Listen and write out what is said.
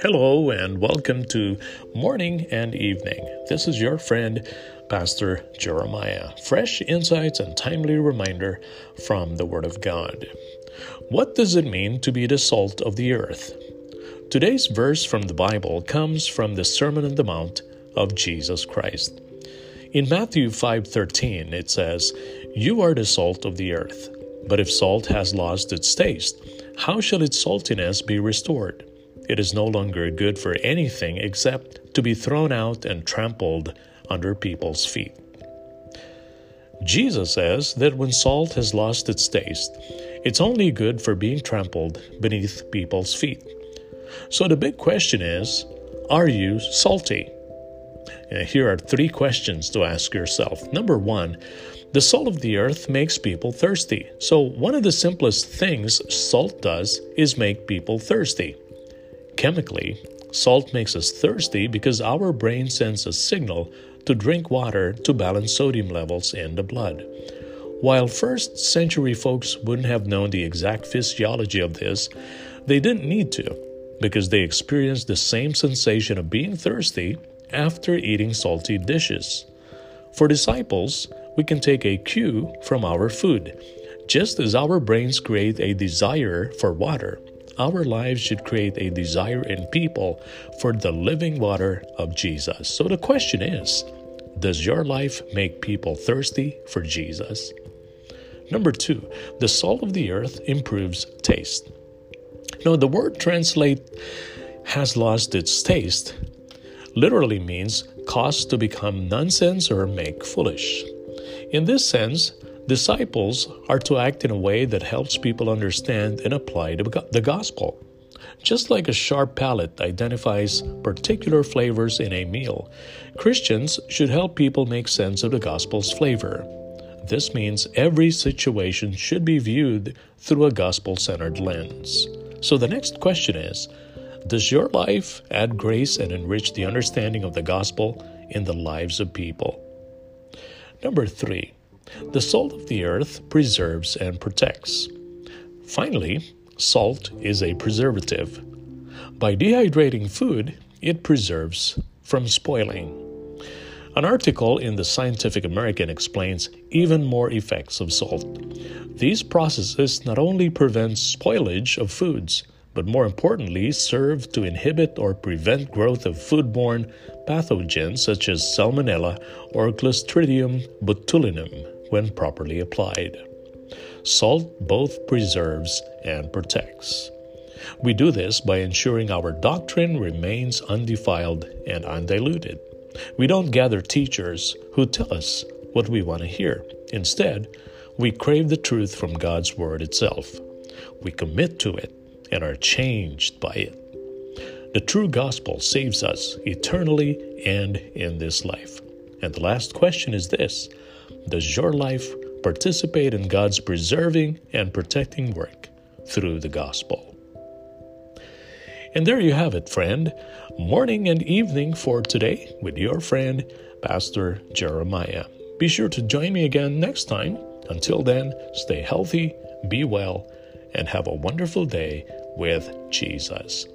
Hello and welcome to Morning and Evening. This is your friend, Pastor Jeremiah. Fresh insights and timely reminder from the Word of God. What does it mean to be the salt of the earth? Today's verse from the Bible comes from the Sermon on the Mount of Jesus Christ. In Matthew 5:13 it says, "You are the salt of the earth. But if salt has lost its taste, how shall its saltiness be restored?" It is no longer good for anything except to be thrown out and trampled under people's feet. Jesus says that when salt has lost its taste, it's only good for being trampled beneath people's feet. So the big question is are you salty? And here are three questions to ask yourself. Number one, the salt of the earth makes people thirsty. So, one of the simplest things salt does is make people thirsty. Chemically, salt makes us thirsty because our brain sends a signal to drink water to balance sodium levels in the blood. While first century folks wouldn't have known the exact physiology of this, they didn't need to because they experienced the same sensation of being thirsty after eating salty dishes. For disciples, we can take a cue from our food. Just as our brains create a desire for water, our lives should create a desire in people for the living water of Jesus. So the question is Does your life make people thirsty for Jesus? Number two, the salt of the earth improves taste. Now, the word translate has lost its taste literally means cause to become nonsense or make foolish. In this sense, Disciples are to act in a way that helps people understand and apply the gospel. Just like a sharp palate identifies particular flavors in a meal, Christians should help people make sense of the gospel's flavor. This means every situation should be viewed through a gospel centered lens. So the next question is Does your life add grace and enrich the understanding of the gospel in the lives of people? Number three, the salt of the earth preserves and protects. Finally, salt is a preservative. By dehydrating food, it preserves from spoiling. An article in the Scientific American explains even more effects of salt. These processes not only prevent spoilage of foods, but more importantly, serve to inhibit or prevent growth of foodborne pathogens such as Salmonella or Clostridium botulinum when properly applied. Salt both preserves and protects. We do this by ensuring our doctrine remains undefiled and undiluted. We don't gather teachers who tell us what we want to hear. Instead, we crave the truth from God's Word itself. We commit to it and are changed by it. The true gospel saves us eternally and in this life. And the last question is this does your life participate in God's preserving and protecting work through the gospel? And there you have it, friend. Morning and evening for today with your friend, Pastor Jeremiah. Be sure to join me again next time. Until then, stay healthy, be well, and have a wonderful day with Jesus.